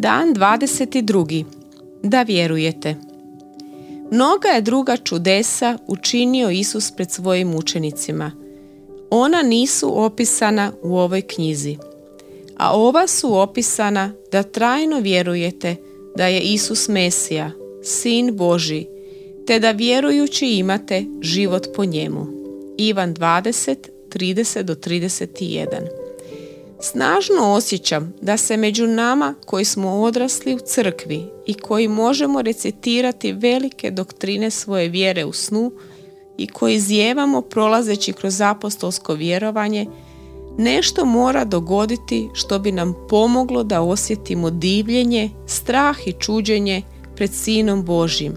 Dan 22. Da vjerujete. Mnoga je druga čudesa učinio Isus pred svojim učenicima. Ona nisu opisana u ovoj knjizi, a ova su opisana da trajno vjerujete da je Isus Mesija, Sin Boži, te da vjerujući imate život po njemu. Ivan 20, 30 do 31. Snažno osjećam da se među nama koji smo odrasli u crkvi i koji možemo recitirati velike doktrine svoje vjere u snu i koji zjevamo prolazeći kroz apostolsko vjerovanje, nešto mora dogoditi što bi nam pomoglo da osjetimo divljenje, strah i čuđenje pred Sinom Božjim,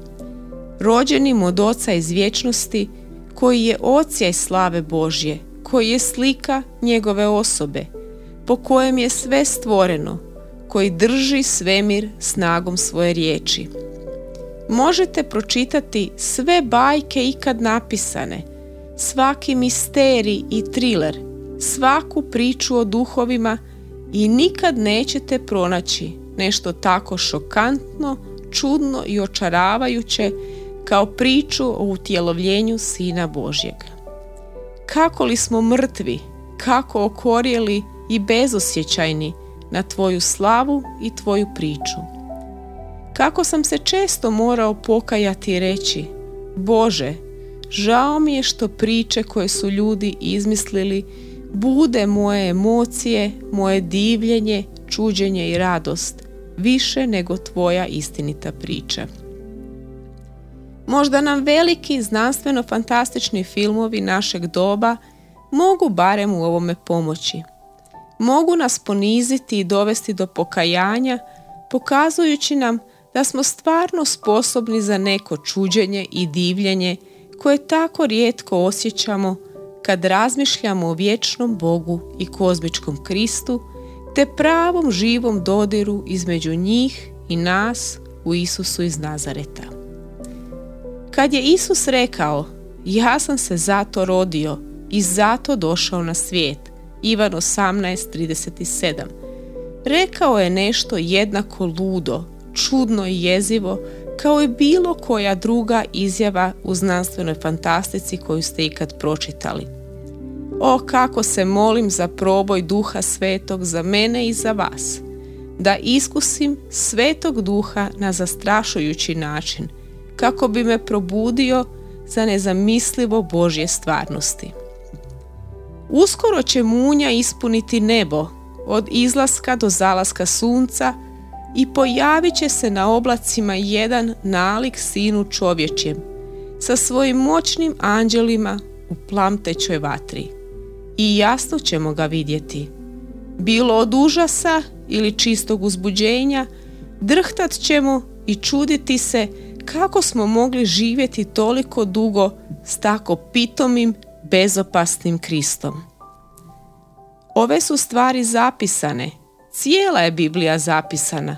rođenim od Oca iz vječnosti, koji je i slave Božje, koji je slika njegove osobe, po kojem je sve stvoreno, koji drži svemir snagom svoje riječi. Možete pročitati sve bajke ikad napisane, svaki misterij i thriller, svaku priču o duhovima i nikad nećete pronaći nešto tako šokantno, čudno i očaravajuće kao priču o utjelovljenju Sina Božjeg. Kako li smo mrtvi, kako okorjeli i bezosjećajni na tvoju slavu i tvoju priču. Kako sam se često morao pokajati i reći, Bože, žao mi je što priče koje su ljudi izmislili bude moje emocije, moje divljenje, čuđenje i radost, više nego tvoja istinita priča. Možda nam veliki znanstveno fantastični filmovi našeg doba mogu barem u ovome pomoći – mogu nas poniziti i dovesti do pokajanja, pokazujući nam da smo stvarno sposobni za neko čuđenje i divljenje koje tako rijetko osjećamo kad razmišljamo o vječnom Bogu i kozmičkom Kristu, te pravom živom dodiru između njih i nas u Isusu iz Nazareta. Kad je Isus rekao, ja sam se zato rodio i zato došao na svijet, Ivan 18.37. Rekao je nešto jednako ludo, čudno i jezivo, kao i bilo koja druga izjava u znanstvenoj fantastici koju ste ikad pročitali. O, kako se molim za proboj duha svetog za mene i za vas, da iskusim svetog duha na zastrašujući način, kako bi me probudio za nezamislivo Božje stvarnosti. Uskoro će munja ispuniti nebo od izlaska do zalaska sunca i pojavit će se na oblacima jedan nalik sinu čovječjem sa svojim moćnim anđelima u plamtećoj vatri. I jasno ćemo ga vidjeti. Bilo od užasa ili čistog uzbuđenja, drhtat ćemo i čuditi se kako smo mogli živjeti toliko dugo s tako pitomim bezopasnim Kristom. Ove su stvari zapisane, cijela je Biblija zapisana,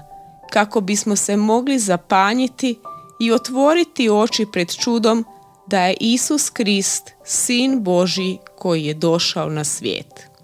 kako bismo se mogli zapanjiti i otvoriti oči pred čudom da je Isus Krist, Sin Boži koji je došao na svijet.